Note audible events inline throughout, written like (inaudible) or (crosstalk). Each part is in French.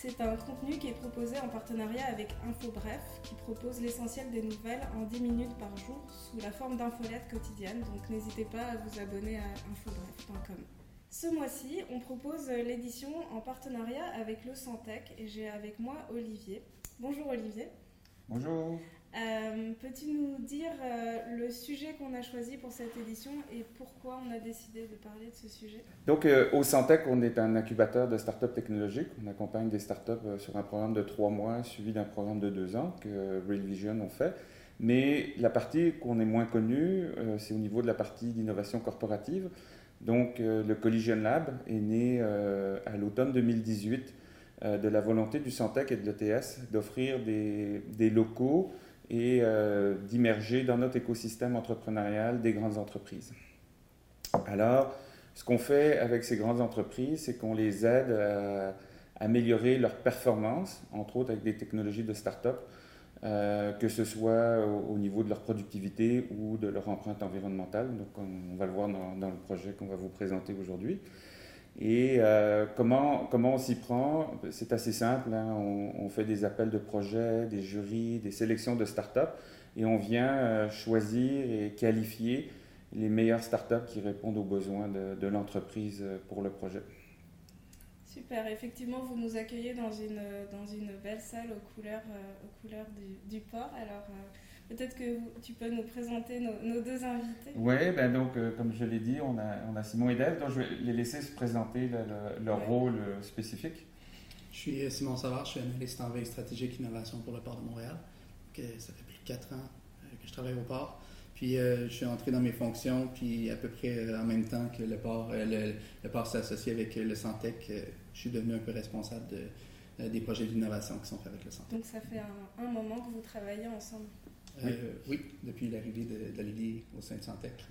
C'est un contenu qui est proposé en partenariat avec InfoBref, qui propose l'essentiel des nouvelles en 10 minutes par jour sous la forme d'infolettes quotidiennes. Donc n'hésitez pas à vous abonner à infobref.com. Ce mois-ci, on propose l'édition en partenariat avec le Santec et j'ai avec moi Olivier. Bonjour Olivier. Bonjour. Euh, peux-tu nous dire euh, le sujet qu'on a choisi pour cette édition et pourquoi on a décidé de parler de ce sujet? Donc, euh, au Santec, on est un incubateur de start-up technologiques. On accompagne des start-up sur un programme de trois mois suivi d'un programme de deux ans que Real Vision ont fait. Mais la partie qu'on est moins connue, c'est au niveau de la partie d'innovation corporative. Donc, le Collision Lab est né à l'automne 2018 de la volonté du Santec et de l'ETS d'offrir des, des locaux et euh, d'immerger dans notre écosystème entrepreneurial des grandes entreprises. Alors, ce qu'on fait avec ces grandes entreprises, c'est qu'on les aide à améliorer leur performance, entre autres avec des technologies de start-up, euh, que ce soit au, niveau de leur productivité ou de leur empreinte environnementale. Donc, on, va le voir dans, dans le projet qu'on va vous présenter aujourd'hui. Et euh, comment, comment on s'y prend? C'est assez simple. Hein. On, fait des appels de projets, des jurys, des sélections de start-up et on vient euh, choisir et qualifier les meilleures start-up qui répondent aux besoins de, l'entreprise euh, pour le projet. Super, effectivement, vous nous accueillez dans une, dans une belle salle aux couleurs, aux couleurs du, du port. Alors, Peut-être que tu peux nous présenter nos, deux invités. Oui, ben donc, euh, comme je l'ai dit, on a, on a Simon et Dave, donc je vais les laisser se présenter leur rôle euh, spécifique. Je suis euh, Simon Savard, je suis analyste en veille stratégique innovation pour le port de Montréal. ça fait plus de quatre ans que je travaille au port. Puis je suis entré dans mes fonctions, puis à peu près en même temps que le port, le, port s'est associé avec le Santec, je suis devenu un peu responsable de, des projets d'innovation qui sont faits avec le Santec. Donc ça fait un, un moment que vous travaillez ensemble. Euh, oui. depuis l'arrivée de, d'Olivier au sein de Santec.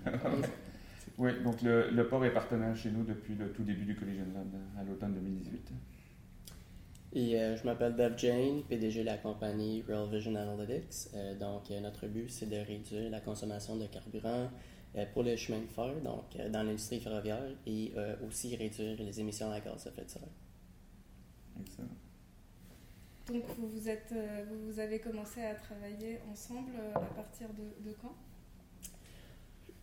oui, donc le, le, port est partenaire chez nous depuis le tout début du Collision Lab à l'automne 2018. Et euh, je m'appelle Dev Jane, PDG de la compagnie Real Vision Analytics. Euh, donc, notre but, c'est de réduire la consommation de carburant pour les chemins de fer, donc dans l'industrie ferroviaire, et aussi réduire les émissions à gaz à effet de serre. Excellent. Donc vous, vous, êtes, euh, vous avez commencé à travailler ensemble euh, à partir de, quand?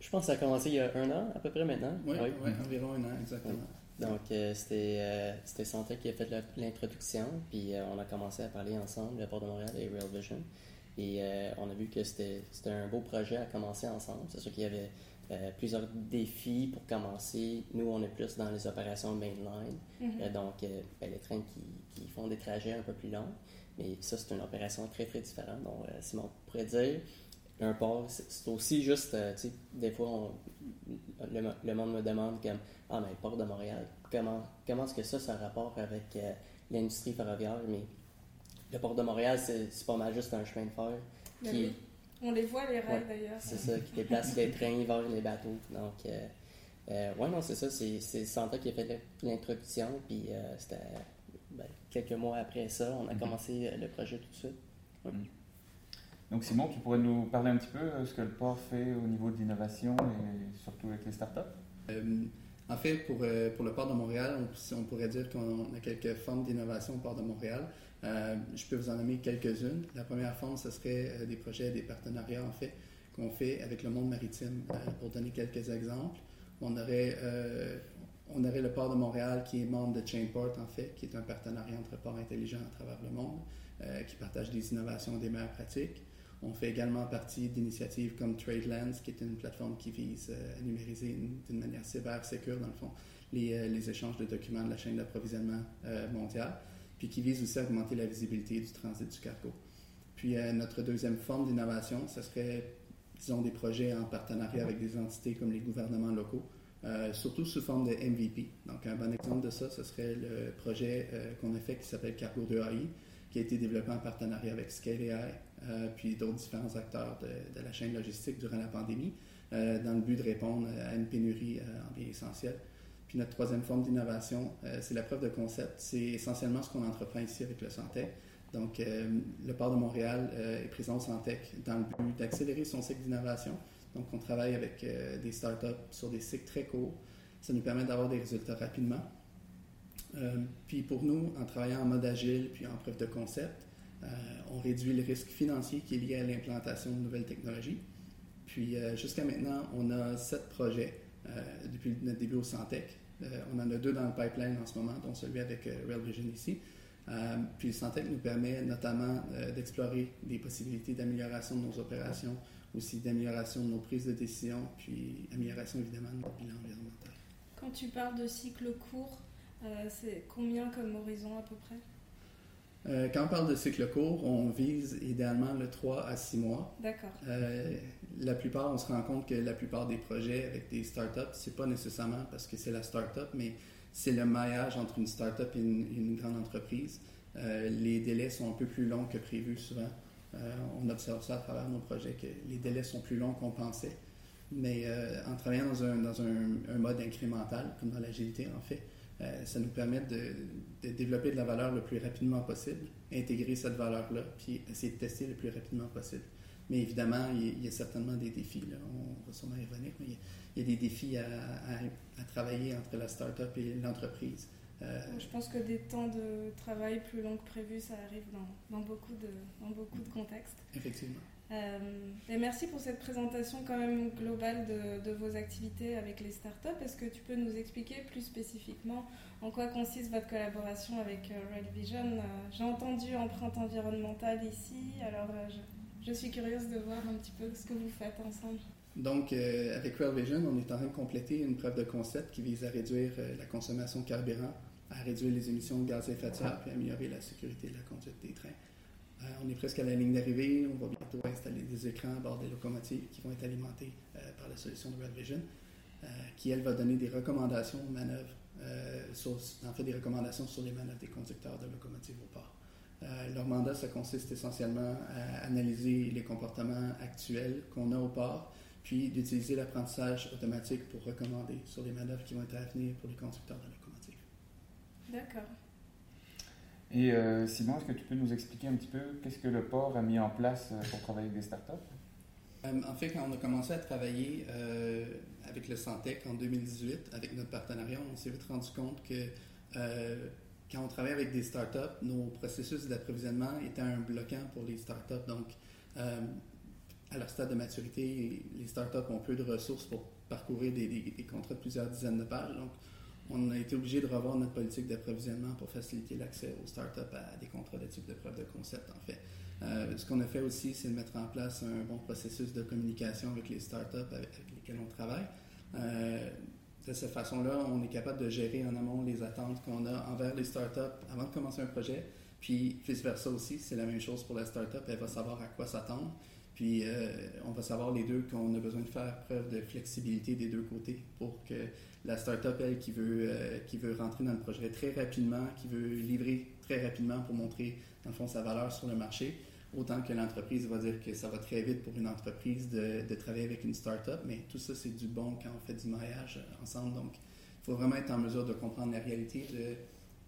Je pense que ça a commencé il y a un an à peu près maintenant. Oui, environ un an, exactement. Donc euh, c'était Santé qui a fait l'introduction, puis on a commencé à parler ensemble, le Port de Montréal et Real Vision. Et on a vu que c'était un beau projet à commencer ensemble. C'est sûr qu'il y avait plusieurs défis pour commencer. Nous, on est plus dans les opérations mainline, mm-hmm. donc ben, les trains qui, qui font des trajets un peu plus longs. Mais ça, c'est une opération très, très différente. Donc, euh, Simon pourrait dire, un port, c'est aussi juste, euh, tu sais, des fois, le, monde me demande comme, ah, mais le port de Montréal, comment, comment est-ce que ça, ça rapporte avec euh, l'industrie ferroviaire? Mais le port de Montréal, c'est pas mal juste un chemin de fer. Ben qui, On les voit, les rails, d'ailleurs. C'est ça, qui déplace les trains vers les bateaux. Donc, euh, ouais, non, c'est ça, c'est Santa qui a fait l'introduction, puis c'était ben, quelques mois après ça, on a mhm. commencé euh, le projet tout de suite. Mhm. Donc Simon, tu pourrais nous parler un petit peu de euh, ce que le port fait au niveau de l'innovation et surtout avec les startups? Euh, En fait, pour, pour le port de Montréal, on, on pourrait dire qu'on a quelques formes d'innovation au port de Montréal. Je peux vous en nommer quelques-unes. La première forme, ce serait des projets, des partenariats en fait qu'on fait avec le monde maritime. pour donner quelques exemples, on aurait on aurait le port de Montréal qui est membre de Chainport, en fait, qui est un partenariat entre ports intelligents à travers le monde, euh, qui partage des innovations, des meilleures pratiques. On fait également partie d'initiatives comme TradeLands, qui est une plateforme qui vise euh, à numériser d'une manière sévère, sécure, dans le fond, euh, les, échanges de documents de la chaîne d'approvisionnement mondiale, puis qui vise aussi à augmenter la visibilité du transit du cargo. Puis notre deuxième forme d'innovation, ce serait, disons, des projets en partenariat avec des entités comme les gouvernements locaux euh, surtout sous forme de MVP. Donc, un bon exemple de ça, ce serait le projet euh, qu'on a fait qui s'appelle Cargo 2 AI, qui a été développé en partenariat avec Scale AI, euh, puis d'autres différents acteurs de, la chaîne logistique durant la pandémie, dans le but de répondre à une pénurie en biens essentiels. Puis notre troisième forme d'innovation, c'est la preuve de concept. C'est essentiellement ce qu'on entreprend ici avec le Santec. Donc, le port de Montréal est présent au Santec dans le but d'accélérer son cycle d'innovation, donc, on travaille avec euh, des startups sur des cycles très courts. Ça nous permet d'avoir des résultats rapidement. puis pour nous, en travaillant en mode agile puis en preuve de concept, on réduit le risque financier qui est lié à l'implantation de nouvelles technologies. Puis jusqu'à maintenant, on a sept projets depuis notre début au Santec. On en a deux dans le pipeline en ce moment, dont celui avec Real Vision ici. Euh, puis Santec nous permet notamment euh, d'explorer des possibilités d'amélioration de nos opérations, aussi d'amélioration de nos prises de décision, puis amélioration évidemment de notre bilan environnemental. Quand tu parles de cycle court, euh, c'est combien comme horizon à peu près? Quand on parle de cycle court, on vise idéalement le 3 à 6 mois. D'accord. la plupart, on se rend compte que la plupart des projets avec des startups, c'est pas nécessairement parce que c'est la startup, mais c'est le maillage entre une start-up et une, grande entreprise. Euh, les délais sont un peu plus longs que prévu souvent. Euh, on observe ça à travers nos projets, que les délais sont plus longs qu'on pensait. Mais euh, en travaillant dans, un, dans un, mode incrémental, comme dans l'agilité en fait, ça nous permet de, développer de la valeur le plus rapidement possible, intégrer cette valeur-là, puis essayer de tester le plus rapidement possible. Mais évidemment, il y, a, certainement des défis. Là. On va sûrement y revenir. Mais il y a des défis à, travailler entre la start-up et l'entreprise. Euh, je pense que des temps de travail plus longs que prévu, ça arrive dans, beaucoup, de, dans beaucoup de contextes. Effectivement. Euh, et merci pour cette présentation quand même globale de, vos activités avec les startups. Est-ce que tu peux nous expliquer plus spécifiquement en quoi consiste votre collaboration avec euh, Red Vision? J'ai entendu empreinte environnementale ici, alors je, suis curieuse de voir un petit peu ce que vous faites ensemble. Donc, euh, avec Real Vision, on est en train de compléter une preuve de concept qui vise à réduire euh, la consommation de carburant, à réduire les émissions de gaz à effet de serre et à améliorer la sécurité de la conduite des trains. Euh, on est presque à la ligne d'arrivée. On va bientôt installer des écrans à bord des locomotives qui vont être alimentés par la solution de Real Vision, qui, elle, va donner des recommandations aux manœuvres, en fait, des recommandations sur les manœuvres des conducteurs de locomotives au port. leur mandat, ça consiste essentiellement à analyser les comportements actuels qu'on a au port, puis d'utiliser l'apprentissage automatique pour recommander sur les manœuvres qui vont être à venir pour les conducteurs de locomotives. D'accord. Et euh, Simon, est-ce que tu peux nous expliquer un petit peu qu'est-ce que le port a mis en place euh, pour travailler avec des startups? Euh, en fait, quand on a commencé à travailler avec le Santec en 2018, avec notre partenariat, on s'est vite rendu compte que quand on travaille avec des startups, nos processus d'approvisionnement étaient un bloquant pour les startups. Donc, à leur stade de maturité, les startups ont peu de ressources pour parcourir des, contrats de plusieurs dizaines de pages. On a été obligé de revoir notre politique d'approvisionnement pour faciliter l'accès aux startups à des contrats de type de preuve de concept, en fait. Euh, ce qu'on a fait aussi, c'est de mettre en place un bon processus de communication avec les startups avec, lesquelles on travaille. Euh, de cette façon-là, on est capable de gérer en amont les attentes qu'on a envers les startups avant de commencer un projet. Puis vice-versa aussi, c'est la même chose pour la startup, elle va savoir à quoi s'attendre. Puis euh, on va savoir les deux qu'on a besoin de faire preuve de flexibilité des deux côtés pour que la startup, elle, qui veut, euh, qui veut rentrer dans le projet très rapidement, qui veut livrer très rapidement pour montrer, dans le fond, sa valeur sur le marché, autant que l'entreprise va dire que ça va très vite pour une entreprise de, de travailler avec une startup, mais tout ça, c'est du bon quand on fait du euh, ensemble. Donc, il faut vraiment être en mesure de comprendre la réalité de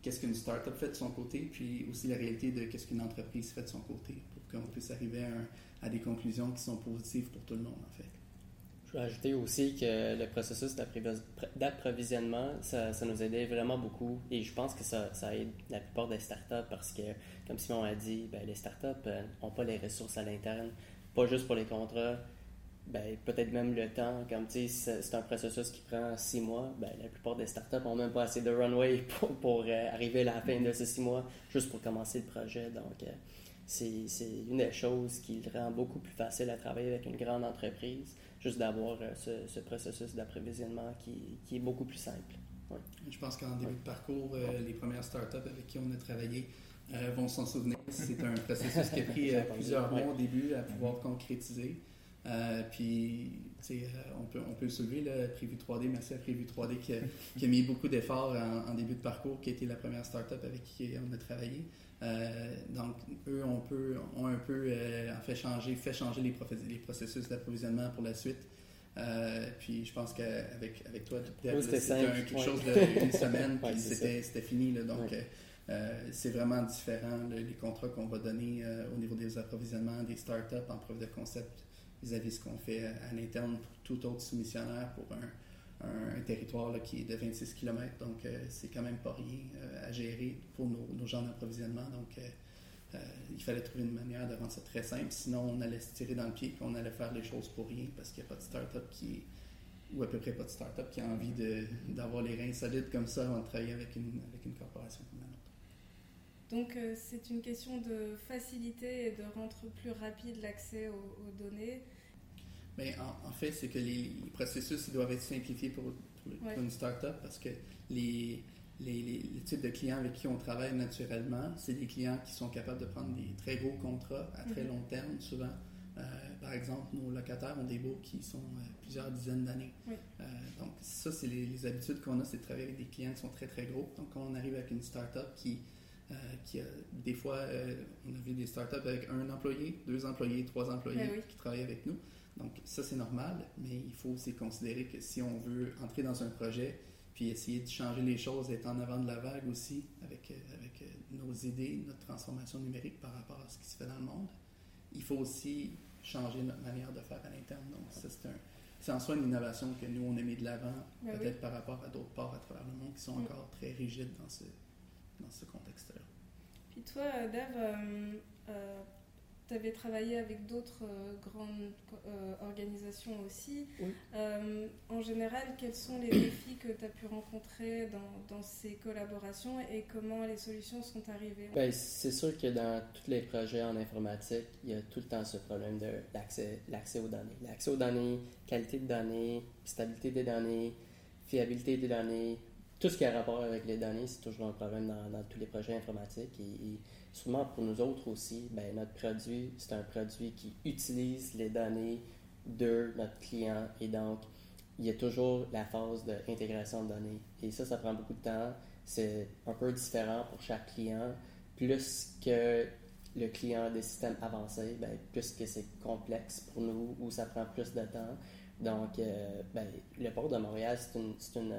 qu'est-ce qu'une startup fait de son côté, puis aussi la réalité de qu'est-ce qu'une entreprise fait de son côté, pour qu'on puisse arriver à un, à des conclusions qui sont positives pour tout le monde, en fait. Je vais ajouter aussi que le processus d'approvisionnement, ça, ça, nous aidait vraiment beaucoup et je pense que ça, aide la plupart des startups parce que, comme Simon a dit, ben, les startups n'ont euh, pas les ressources à l'interne, pas juste pour les contrats, ben, peut-être même le temps. Comme tu sais, c'est un processus qui prend six mois, ben, la plupart des startups n'ont même pas assez de runway (laughs) pour, pour euh, arriver à la fin de ces six mois juste pour commencer le projet. Donc, euh, c'est une des choses qui le rend beaucoup plus facile à travailler avec une grande entreprise, juste d'avoir euh, ce, processus d'approvisionnement qui, qui, est beaucoup plus simple. Je pense qu'en début de parcours, euh, les premières startups avec qui on a travaillé euh, vont s'en souvenir. C'est un processus qui a pris (laughs) plusieurs mois au début à pouvoir concrétiser. puis, on, peut, on peut soulever le Prévu 3D. Merci à Prévu 3D qui a, qui a mis beaucoup d'efforts en, en, début de parcours, qui a été la première startup avec qui on a travaillé. Euh, donc, eux on peut, ont un peu euh, fait changer, fait changer les, les processus d'approvisionnement pour la suite. Euh, puis je pense qu'avec avec toi, c'était quelque chose d'une (laughs) semaine, puis c'était fini. donc, c'est vraiment différent les contrats qu'on va donner au niveau des approvisionnements des startups en preuve de concept vis-à-vis de ce qu'on fait à, l'interne pour tout autre soumissionnaire pour un, un, territoire là, qui est de 26 km, donc c'est quand même pas rien à gérer pour nos, nos gens d'approvisionnement. Donc, il fallait trouver une manière de rendre ça très simple. Sinon, on allait se tirer dans le pied et on allait faire les choses pour rien parce qu'il n'y a pas de start-up qui ou à peu près pas de start-up qui a envie d'avoir les reins solides comme ça avant de travailler avec une, avec une corporation comme la nôtre. Donc euh, c'est une question de faciliter et de rendre plus rapide l'accès aux, données. Mais en, fait, c'est que les, processus ils doivent être simplifiés pour, une start-up parce que les, les, les, types de clients avec qui on travaille naturellement, c'est des clients qui sont capables de prendre des très gros contrats à très mhm. long terme souvent. Euh, par exemple, nos locataires ont des baux qui sont euh, plusieurs dizaines d'années. donc ça, c'est les, habitudes qu'on a, c'est de travailler avec des clients qui sont très très gros. Donc quand on arrive avec une start-up qui euh, qui a, des fois, euh, on a vu des startups avec un employé, deux employés, trois employés ben qui travaillent avec nous. Donc ça, c'est normal, mais il faut aussi considérer que si on veut entrer dans un projet, puis essayer de changer les choses, être en avant de la vague aussi avec, euh, avec nos idées, notre transformation numérique par rapport à ce qui se fait dans le monde, il faut aussi changer notre manière de faire à l'interne. Donc ça, c'est un, c'est en soi une innovation que nous, on a mis de l'avant, ben peut-être par rapport à d'autres parts à travers le monde qui sont encore très rigides dans ce, dans ce contexte-là. Puis toi, Dave, euh, euh, tu avais travaillé avec d'autres euh, grandes organisations aussi. en général, quels sont les défis que tu as pu rencontrer dans, dans, ces collaborations et comment les solutions sont arrivées? Ben, C'est sûr que dans tous les projets en informatique, il y a tout le temps ce problème de l'accès aux données. L'accès aux données, qualité de données, stabilité des données, fiabilité des données, tout ce qui a rapport avec les données, c'est toujours un problème dans, tous les projets informatiques. Et, souvent pour nous autres aussi, ben, notre produit, c'est un produit qui utilise les données de notre client. Et donc, il y a toujours la phase d'intégration de données. Et ça, ça prend beaucoup de temps. C'est un peu différent pour chaque client. Plus que le client a des systèmes avancés, ben, plus que c'est complexe pour nous ou ça prend plus de temps. Donc, euh, ben, le port de Montréal, c'est une, une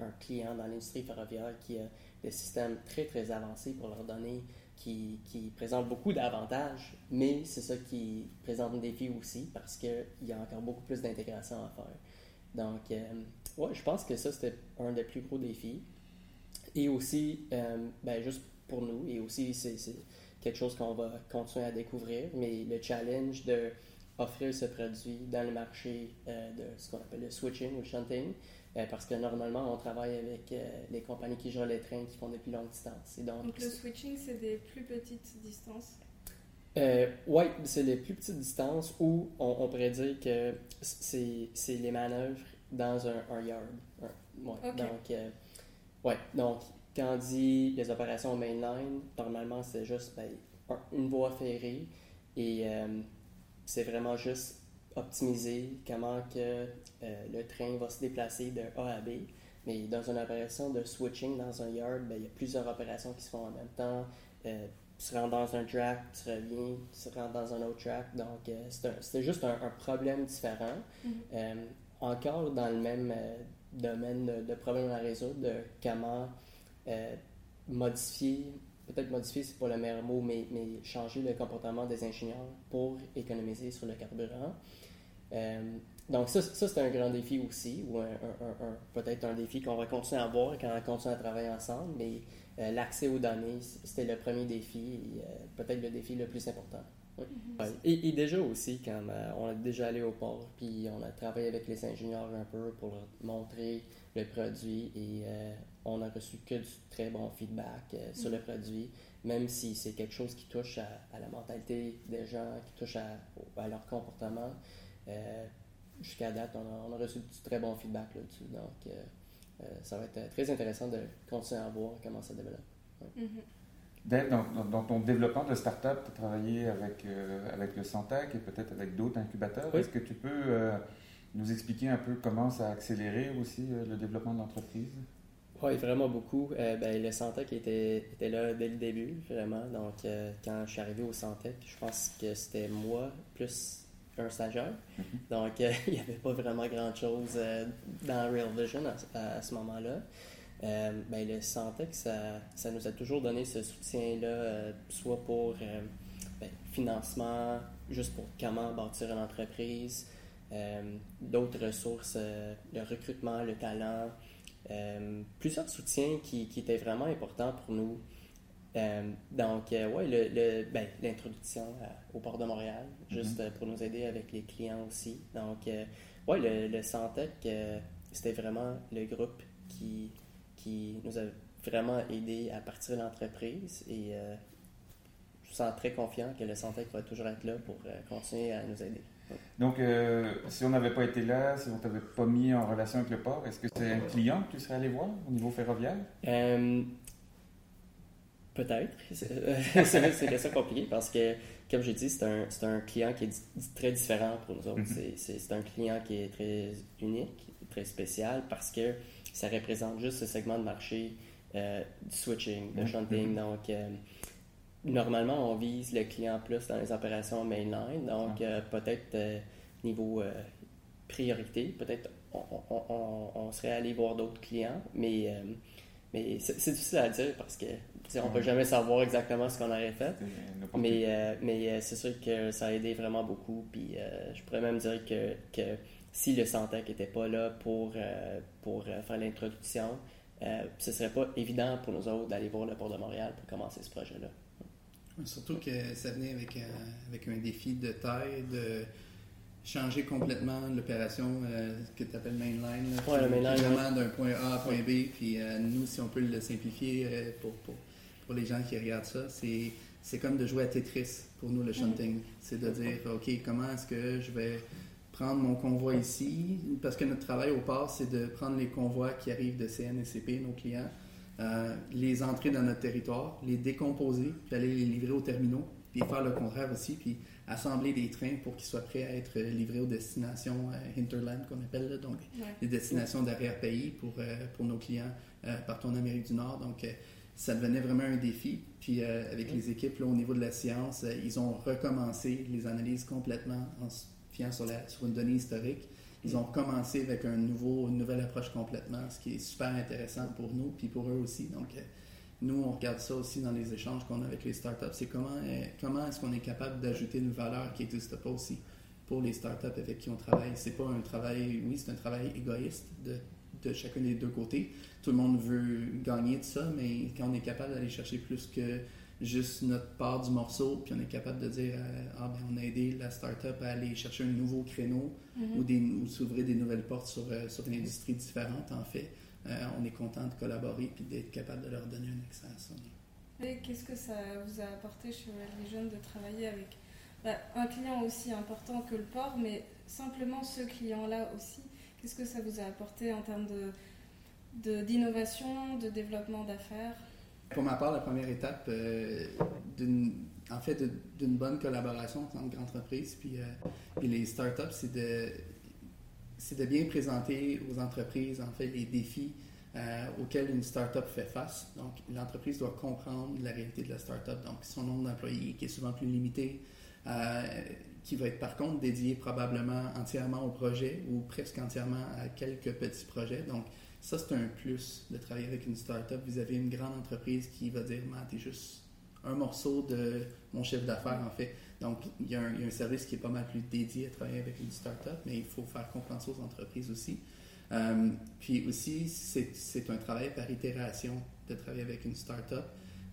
un client dans l'industrie ferroviaire qui a des systèmes très, très avancés pour leur donner, qui, qui présentent beaucoup d'avantages, mais c'est ça qui présente un défi aussi parce qu'il y a encore beaucoup plus d'intégration à faire. Donc, euh, ouais, je pense que ça, c'était un des plus gros défis. Et aussi, euh, ben, juste pour nous, et aussi, c'est quelque chose qu'on va continuer à découvrir, mais le challenge de offrir ce produit dans le marché euh, de ce qu'on appelle le switching ou shunting, euh, parce que normalement, on travaille avec euh, les compagnies qui gèrent les trains qui font des plus longues distances. donc, le switching, c'est des plus petites distances? Oui, c'est les plus petites distances où on, pourrait dire que c'est les manœuvres dans un, yard. Donc, ouais, donc, quand on dit les opérations mainline, normalement, c'est juste ben, une voie ferrée et c'est vraiment juste optimiser comment que euh, le train va se déplacer de A à B. Mais dans une opération de switching dans un yard, ben, il y a plusieurs opérations qui se font en même temps. Euh, tu rentres dans un track, tu reviens, tu rentres dans un autre track. Donc, euh, c'était juste un, problème différent. Mm-hmm. encore dans le même domaine de, de, problème à résoudre, de comment modifier peut-être modifier, c'est pas le meilleur mot, mais, mais, changer le comportement des ingénieurs pour économiser sur le carburant. Euh, donc ça, ça c'est un grand défi aussi, ou un, peut-être un défi qu'on va continuer à avoir quand on continue à travailler ensemble, mais euh, l'accès aux données, c'était le premier défi, et euh, peut-être le défi le plus important. Mm-hmm. et, déjà aussi, quand on est déjà allé au port, puis on a travaillé avec les ingénieurs un peu pour leur montrer le produit et on a reçu que du très bon feedback sur le mm-hmm. produit, même si c'est quelque chose qui touche à, la mentalité des gens, qui touche à, à leur comportement. Euh, jusqu'à date, on a, reçu du très bon feedback là-dessus. Donc, euh, euh, ça va être très intéressant de continuer à voir comment ça développe. Mm-hmm. dans, ton développement de start-up, tu as travaillé avec, avec le Santec et peut-être avec d'autres incubateurs. Est-ce que tu peux nous expliquer un peu comment ça a accéléré aussi le développement de l'entreprise? Oui, vraiment beaucoup. ben, le Santec était, était, là dès le début, vraiment. Donc, quand je suis arrivé au Santec, je pense que c'était moi, plus un stagiaire. Mhm. Donc, euh, (laughs) il n'y avait pas vraiment grand-chose euh, dans Real Vision à, ce moment-là. Euh, ben, le Santec, ça, ça nous a toujours donné ce soutien-là, soit pour ben, financement, juste pour comment bâtir une entreprise, d'autres ressources, le recrutement, le talent, plusieurs soutiens qui, qui, étaient vraiment importants pour nous. donc, le, ben, l'introduction au port de Montréal, juste mm-hmm. pour nous aider avec les clients aussi. Donc, ouais, le, le Santec, c'était vraiment le groupe qui, qui nous a vraiment aidé à partir de l'entreprise et euh, je me sens très confiant que le Santec va toujours être là pour euh, continuer à nous aider. Donc, euh, si on n'avait pas été là, si on ne t'avait pas mis en relation avec le port, est-ce que c'est un client que tu serais allé voir au niveau ferroviaire? Peut-être. (laughs) (laughs) c'est une ça compliqué parce que, comme je dis, c'est un, un, client qui est très différent pour nous autres. Mm-hmm. C'est un client qui est très unique, très spécial parce que ça représente juste ce segment de marché euh, du switching, de shunting. Donc, euh, normalement, on vise le client plus dans les opérations mainline. Donc, euh, peut-être niveau priorité, peut-être on, serait allé voir d'autres clients, mais, mais c'est difficile à dire parce que on peut jamais savoir exactement ce qu'on aurait fait. Mais, mais c'est sûr que ça a aidé vraiment beaucoup. Puis je pourrais même dire que, que si le Santec n'était pas là pour, pour faire l'introduction, euh, ce ne serait pas évident pour nous autres d'aller voir le port de Montréal pour commencer ce projet-là. Surtout que ça venait avec, un, avec un défi de taille, de changer complètement l'opération euh, que tu appelles mainline. Le mainline. Vraiment d'un point A à point B. Puis euh, nous, si on peut le simplifier pour, pour, pour, les gens qui regardent ça, c'est, c'est comme de jouer à Tetris pour nous, le shunting. C'est de dire, OK, comment est-ce que je vais prendre mon convoi ici, parce que notre travail au port, c'est de prendre les convois qui arrivent de CNSCP, nos clients, euh, les entrer dans notre territoire, les décomposer, puis aller les livrer aux terminaux, puis faire le contraire aussi, puis assembler des trains pour qu'ils soient prêts à être livrés aux destinations euh, hinterland qu'on appelle, donc les destinations d'arrière-pays pour, euh, pour nos clients partout en Amérique du Nord. Donc, ça devenait vraiment un défi. Puis avec les équipes au niveau de la science, ils ont recommencé les analyses complètement en sur, sur une donnée historique. Ils ont commencé avec un nouveau, une nouvelle approche complètement, ce qui est super intéressant pour nous, puis pour eux aussi. Donc, euh, nous, on regarde ça aussi dans les échanges qu'on a avec les startups. C'est comment, euh, comment est-ce qu'on est capable d'ajouter une valeur qui n'existe pas aussi pour les startups avec qui on travaille. C'est pas un travail, oui, c'est un travail égoïste de, de chacun des deux côtés. Tout le monde veut gagner de ça, mais quand on est capable d'aller chercher plus que juste notre part du morceau, puis on est capable de dire euh, ah ben on a aidé la startup à aller chercher un nouveau créneau mhm. ou, des, ou s'ouvrir des nouvelles portes sur, euh, sur une industrie différente en fait. Euh, on est content de collaborer puis d'être capable de leur donner un accès à ça. Et qu'est-ce que ça vous a apporté chez les jeunes de travailler avec bah, un client aussi important que le port, mais simplement ce client-là aussi? Qu'est-ce que ça vous a apporté en termes de, d'innovation, de développement d'affaires? Pour ma part, la première étape, euh, en fait, d'une bonne collaboration entre entreprises puis, euh, puis les startups, c'est de, de bien présenter aux entreprises, en fait, les défis euh, auxquels une startup fait face. Donc, l'entreprise doit comprendre la réalité de la startup, donc son nombre d'employés qui est souvent plus limité, qui va être par contre dédié probablement entièrement au projet ou presque entièrement à quelques petits projets. Donc, ça, c'est un plus de travailler avec une startup vis-à-vis d'une grande entreprise qui va dire tu t'es juste un morceau de mon chiffre d'affaires, en fait. Donc, il y, a un, service qui est pas mal plus dédié à travailler avec une startup, mais il faut faire confiance aux entreprises aussi. Euh, puis aussi, c'est un travail par itération de travailler avec une startup.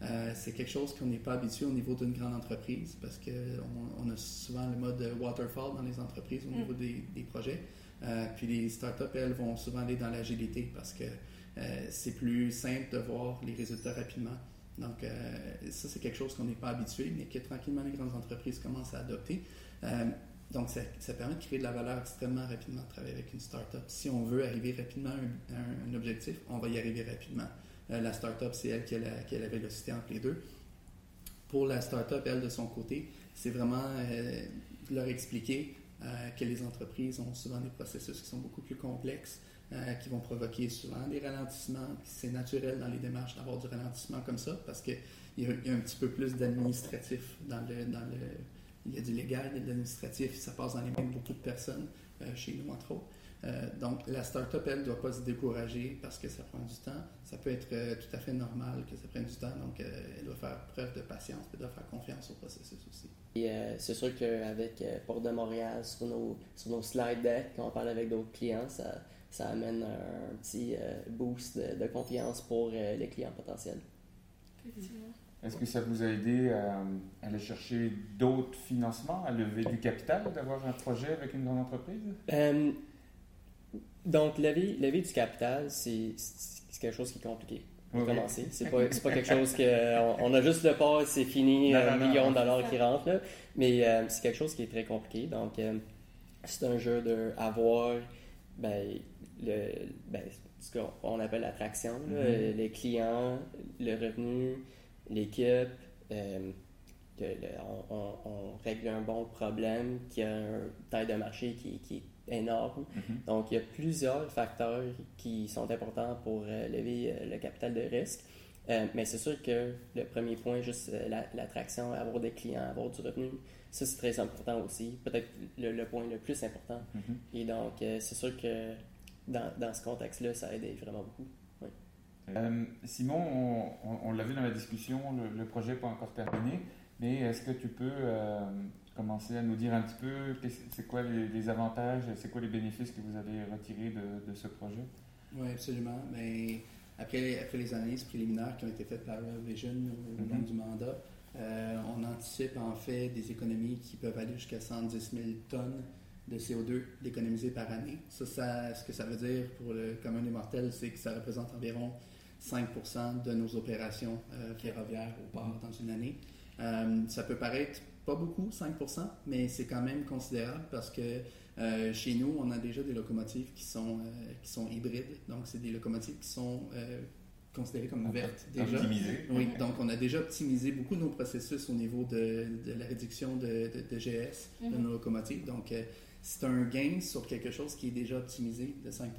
Euh, c'est quelque chose qu'on n'est pas habitué au niveau d'une grande entreprise parce qu'on on a souvent le mode waterfall dans les entreprises au mm. niveau des, des projets. Euh, puis les startups, elles, vont souvent aller dans l'agilité parce que euh, c'est plus simple de voir les résultats rapidement. Donc, euh, ça, c'est quelque chose qu'on n'est pas habitué, mais que tranquillement les grandes entreprises commencent à adopter. donc, ça, permet de créer de la valeur extrêmement rapidement de travailler avec une startup. Si on veut arriver rapidement à un, objectif, on va y arriver rapidement. la startup, c'est elle qui a, la, qui entre les deux. Pour la startup, elle, de son côté, c'est vraiment leur expliquer que les entreprises ont souvent des processus qui sont beaucoup plus complexes, euh, qui vont provoquer souvent des ralentissements. C'est naturel dans les démarches d'avoir du ralentissement comme ça parce qu'il y, a un petit peu plus d'administratif dans le, dans le il y a du légal, il y a de l'administratif, ça passe dans les mains de beaucoup de personnes, chez nous entre autres. Euh, donc, la start-up, elle, ne doit pas se décourager parce que ça prend du temps. Ça peut être euh, tout à fait normal que ça prenne du temps. Donc, euh, elle doit faire preuve de patience et doit faire confiance au processus aussi. Et c'est sûr qu'avec Port de Montréal, sur nos, sur nos slide decks, quand on parle avec d'autres clients, ça, ça amène un, petit boost de, confiance pour les clients potentiels. Est-ce que ça vous a aidé à, aller chercher d'autres financements, à lever du capital, d'avoir un projet avec une grande entreprise? Donc, lever, lever du capital, c'est quelque chose qui est compliqué. Pour commencer. C'est pas, pas quelque chose que. On, a juste le pas, c'est fini, un million de dollars qui rentrent. Là. Mais euh, c'est quelque chose qui est très compliqué. Donc, euh, c'est un jeu d'avoir ben, le, ben, ce qu'on appelle l'attraction, mm-hmm. les clients, le revenu, l'équipe. Euh, on, règle un bon problème qui a une taille de marché qui, qui est énorme. Mm-hmm. Donc, il y a plusieurs facteurs qui sont importants pour euh, lever euh, le capital de risque. Euh, mais c'est sûr que le premier point, juste l'attraction, avoir des clients, avoir du revenu, ça c'est très important aussi. Peut-être le, point le plus important. Mm-hmm. Et donc, c'est sûr que dans, dans ce contexte-là, ça aide vraiment beaucoup. Simon, on, l'a vu dans la discussion, le, projet n'est pas encore terminé, mais est-ce que tu peux commencer à nous dire un petit peu c'est quoi les, avantages, c'est quoi les bénéfices que vous avez retirés de, de ce projet? Oui, absolument. Mais après, après les analyses préliminaires qui ont été faites par Vision au, long mm-hmm. du mandat, euh, on anticipe en fait des économies qui peuvent aller jusqu'à 110 000 tonnes de CO2 d'économiser par année. Ça, ça, ce que ça veut dire pour le commun des mortels, c'est que ça représente environ 5 de nos opérations euh, ferroviaires au port dans une année. Euh, ça peut paraître pas beaucoup, 5%, mais c'est quand même considérable parce que euh, chez nous, on a déjà des locomotives qui sont, euh, qui sont hybrides. Donc, c'est des locomotives qui sont euh, considérées comme vertes déjà. Optimisées. Oui, donc on a déjà optimisé beaucoup de nos processus au niveau de, de la réduction de, de, GS de mhm. nos locomotives. Donc, c'est un gain sur quelque chose qui est déjà optimisé de 5%.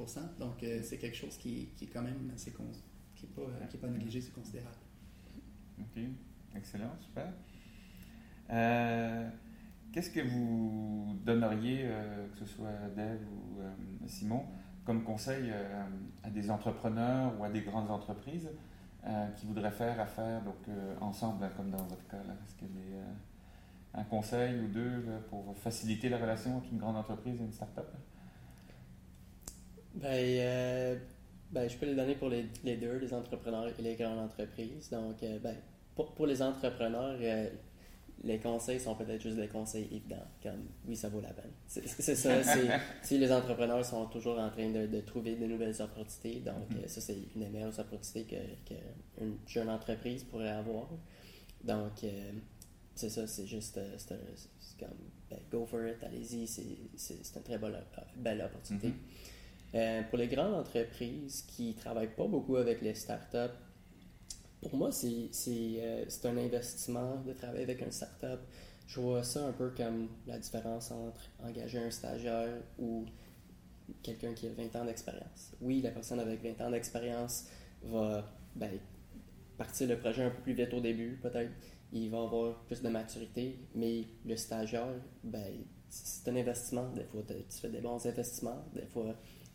Donc, c'est quelque chose qui, qui, est quand même assez qui n'est pas, pas négligé, c'est considérable. OK. Excellent, super. Euh, qu'est-ce que vous donneriez, euh, que ce soit Dave ou euh, Simon, comme conseil à des entrepreneurs ou à des grandes entreprises qui voudraient faire affaire donc, ensemble, comme dans votre cas Est-ce qu'il y a un conseil ou deux pour faciliter la relation entre une grande entreprise et une start-up? Ben, ben, je peux les donner pour les, les, deux, les entrepreneurs et les grandes entreprises. Donc, ben, pour, pour, les entrepreneurs, les conseils sont peut-être juste des conseils évidents, comme oui, ça vaut la peine. C'est ça, (laughs) si les entrepreneurs sont toujours en train de, trouver de nouvelles opportunités, donc mm-hmm. ça, c'est une des meilleures opportunités qu'une jeune entreprise pourrait avoir. Donc, euh, c'est ça, c'est juste, euh, c'est comme, ben, go for it, allez-y, c'est une très belle, belle opportunité. Mm-hmm. Euh, pour les grandes entreprises qui ne travaillent pas beaucoup avec les startups, pour moi, euh, c'est un investissement de travailler avec un startup. Je vois ça un peu comme la différence entre engager un stagiaire ou quelqu'un qui a 20 ans d'expérience. Oui, la personne avec 20 ans d'expérience va ben, partir le projet un peu plus vite au début, peut-être. Il va avoir plus de maturité, mais le stagiaire, ben, c'est un investissement. Des fois, tu fais des bons investissements, des fois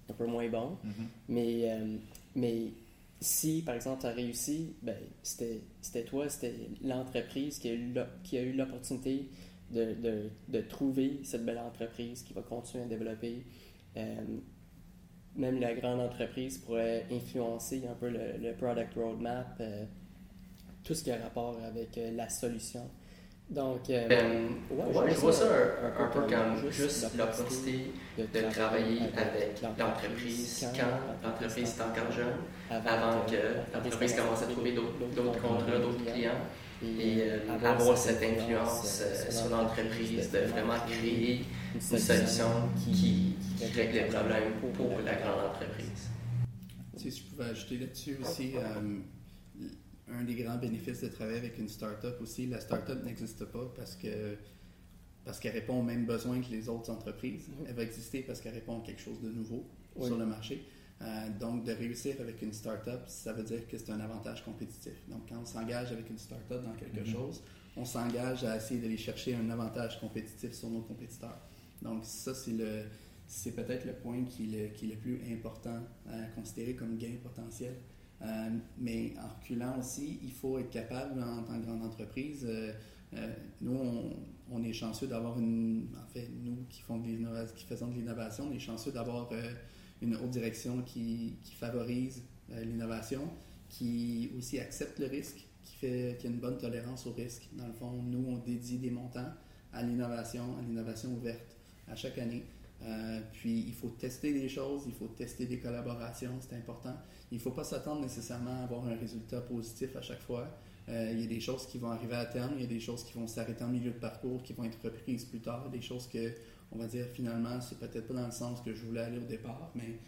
un peu moins bons. Mm-hmm. mais, euh, mais si, par exemple, tu as réussi, ben, c'était toi, c'était l'entreprise qui, qui, a eu l'opportunité de, de, de, trouver cette belle entreprise qui va continuer à développer. Euh, même la grande entreprise pourrait influencer un peu le, le product roadmap, euh, tout ce qui a rapport avec euh, la solution. Donc, euh, euh, ouais, je vois ça un, un, peu comme juste l'opportunité de travailler avec l'entreprise quand l'entreprise est encore jeune, avant que l'entreprise commence à trouver d'autres contrats, d'autres clients, et euh, avoir cette influence sur l'entreprise de vraiment créer une solution qui, règle les problèmes pour la grande entreprise. Si je pouvais ajouter là-dessus aussi, un des grands bénéfices de travailler avec une start-up aussi, la start-up n'existe pas parce que parce qu'elle répond aux mêmes besoins que les autres entreprises. Mm-hmm. Elle va exister parce qu'elle répond à quelque chose de nouveau sur le marché. Euh, donc, de réussir avec une start-up, ça veut dire que c'est un avantage compétitif. Donc, quand on s'engage avec une start-up dans quelque mm-hmm. chose, on s'engage à essayer d'aller chercher un avantage compétitif sur nos compétiteurs. Donc ça, c'est le c'est peut-être le point qui est le, qui est le, plus important à considérer comme gain potentiel. Euh, mais en reculant aussi, il faut être capable, en tant que grande entreprise, euh, euh, nous, on, on, est chanceux d'avoir une. En fait, nous qui, font de qui faisons de l'innovation, on est chanceux d'avoir une haute direction qui, favorise l'innovation, qui aussi accepte le risque, qui, fait, qui a une bonne tolérance au risque. Dans le fond, nous, on dédie des montants à l'innovation, à l'innovation ouverte à chaque année. Euh, puis il faut tester des choses, il faut tester des collaborations, c'est important. Il ne faut pas s'attendre nécessairement à avoir un résultat positif à chaque fois. Euh, il y a des choses qui vont arriver à terme, il y a des choses qui vont s'arrêter en milieu de parcours, qui vont être reprises plus tard, des choses que, on va dire, finalement, c'est peut-être pas dans le sens que je voulais aller au départ, mais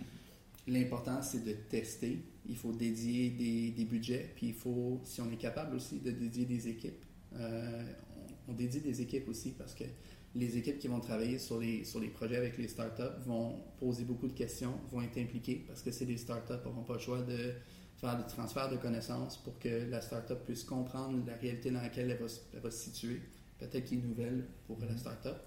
l'important, c'est de tester. Il faut dédier des, des, budgets, puis il faut, si on est capable aussi, de dédier des équipes. Euh, on, on, dédie des équipes aussi parce que les équipes qui vont travailler sur les, sur les projets avec les startups vont poser beaucoup de questions, vont être impliquées parce que c'est des startups n'auront pas le choix de faire des transferts de connaissances pour que la startup puisse comprendre la réalité dans laquelle elle va, se situer, peut-être qu'il est nouvelle pour la mm-hmm. startup.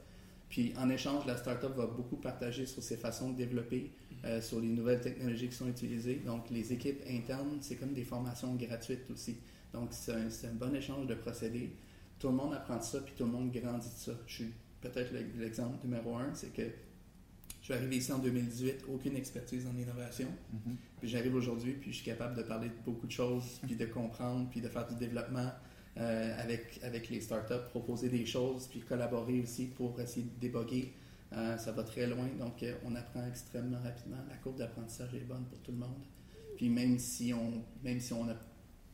Puis en échange, la startup va beaucoup partager sur ses façons de développer, euh, sur les nouvelles technologies qui sont utilisées. Donc les équipes internes, c'est comme des formations gratuites aussi. Donc c'est un, un, bon échange de procédés. Tout le monde apprend de ça, puis tout le monde grandit de ça. Je suis peut-être l'exemple numéro un, c'est que je suis arrivé ici en 2018, aucune expertise en innovation. Mm-hmm. Puis j'arrive aujourd'hui, puis je suis capable de parler de beaucoup de choses, puis de comprendre, puis de faire du développement euh, avec, avec les startups, proposer des choses, puis collaborer aussi pour essayer de déboguer. Euh, ça va très loin, donc euh, on apprend extrêmement rapidement. La courbe d'apprentissage est bonne pour tout le monde. Puis même si on, même si on a,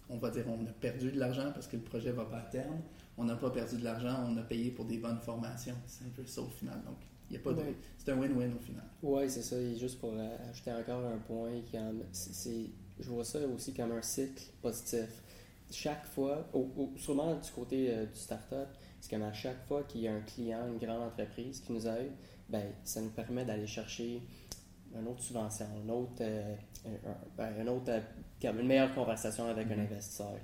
on va dire, on a perdu de l'argent parce que le projet va pas à terme, on n'a pas perdu de l'argent, on a payé pour des bonnes formations. C'est un peu ça au final. Donc, il y a pas de... C'est un win-win au final. Oui, c'est ça. Et juste pour ajouter encore un point, c'est, je vois ça aussi comme un cycle positif. Chaque fois, au, sûrement du côté euh, du startup, c'est comme à chaque fois qu'il y a un client, une grande entreprise qui nous aide, ben, ça nous permet d'aller chercher une autre subvention, une autre, euh, ben, autre euh, une meilleure conversation avec un mm-hmm. investisseur.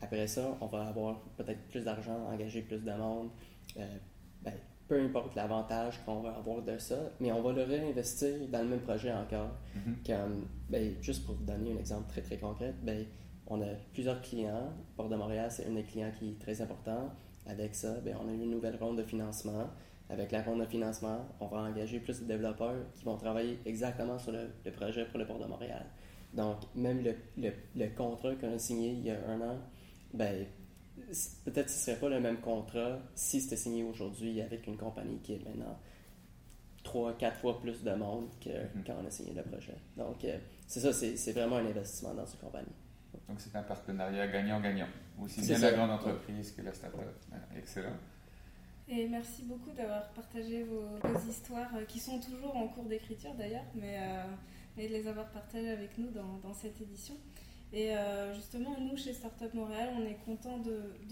Après ça, on va avoir peut-être plus d'argent, engager plus de monde. Euh, ben, peu importe l'avantage qu'on va avoir de ça, mais on va le réinvestir dans le même projet encore. Mm-hmm. Comme, ben, juste pour vous donner un exemple très très concret, ben, on a plusieurs clients. Port de Montréal, c'est un des clients qui est très important. Avec ça, ben, on a eu une nouvelle ronde de financement. Avec la ronde de financement, on va engager plus de développeurs qui vont travailler exactement sur le, projet pour le Port de Montréal. Donc, même le, le, le contrat qu'on a signé il y a un an, ben, peut-être ce ne serait pas le même contrat si c'était signé aujourd'hui avec une compagnie qui est maintenant trois, quatre fois plus de monde que mhm. quand on a signé le projet. Donc, euh, c'est ça, c'est vraiment un investissement dans une compagnie. Donc, c'est un partenariat gagnant-gagnant, aussi bien la grande entreprise que la start-up. Excellent. Et merci beaucoup d'avoir partagé vos, histoires, euh, qui sont toujours en cours d'écriture d'ailleurs, mais, euh, de les avoir partagées avec nous dans, dans cette édition. Et euh, justement, nous, chez Startup Montréal, on est content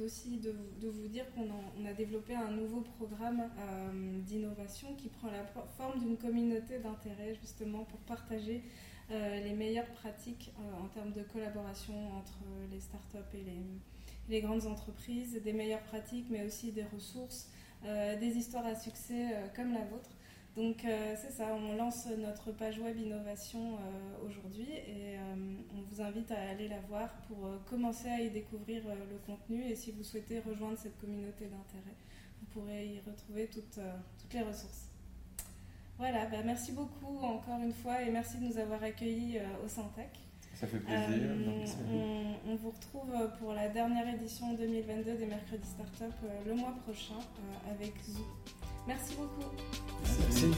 aussi de, de, vous dire qu'on a, développé un nouveau programme euh, d'innovation qui prend la forme d'une communauté d'intérêt, justement, pour partager euh, les meilleures pratiques en termes de collaboration entre les startups et les, grandes entreprises, des meilleures pratiques, mais aussi des ressources, des histoires à succès comme la vôtre. Donc euh, c'est ça, on lance notre page web innovation euh, aujourd'hui et euh, on vous invite à aller la voir pour commencer à y découvrir le contenu et si vous souhaitez rejoindre cette communauté d'intérêt, vous pourrez y retrouver toutes les ressources. Voilà, bah, merci beaucoup encore une fois et merci de nous avoir accueillis au Syntec. Ça fait plaisir. On, on, vous retrouve pour la dernière édition 2022 des Mercredis Startup le mois prochain avec Zoo. Merci beaucoup. Merci.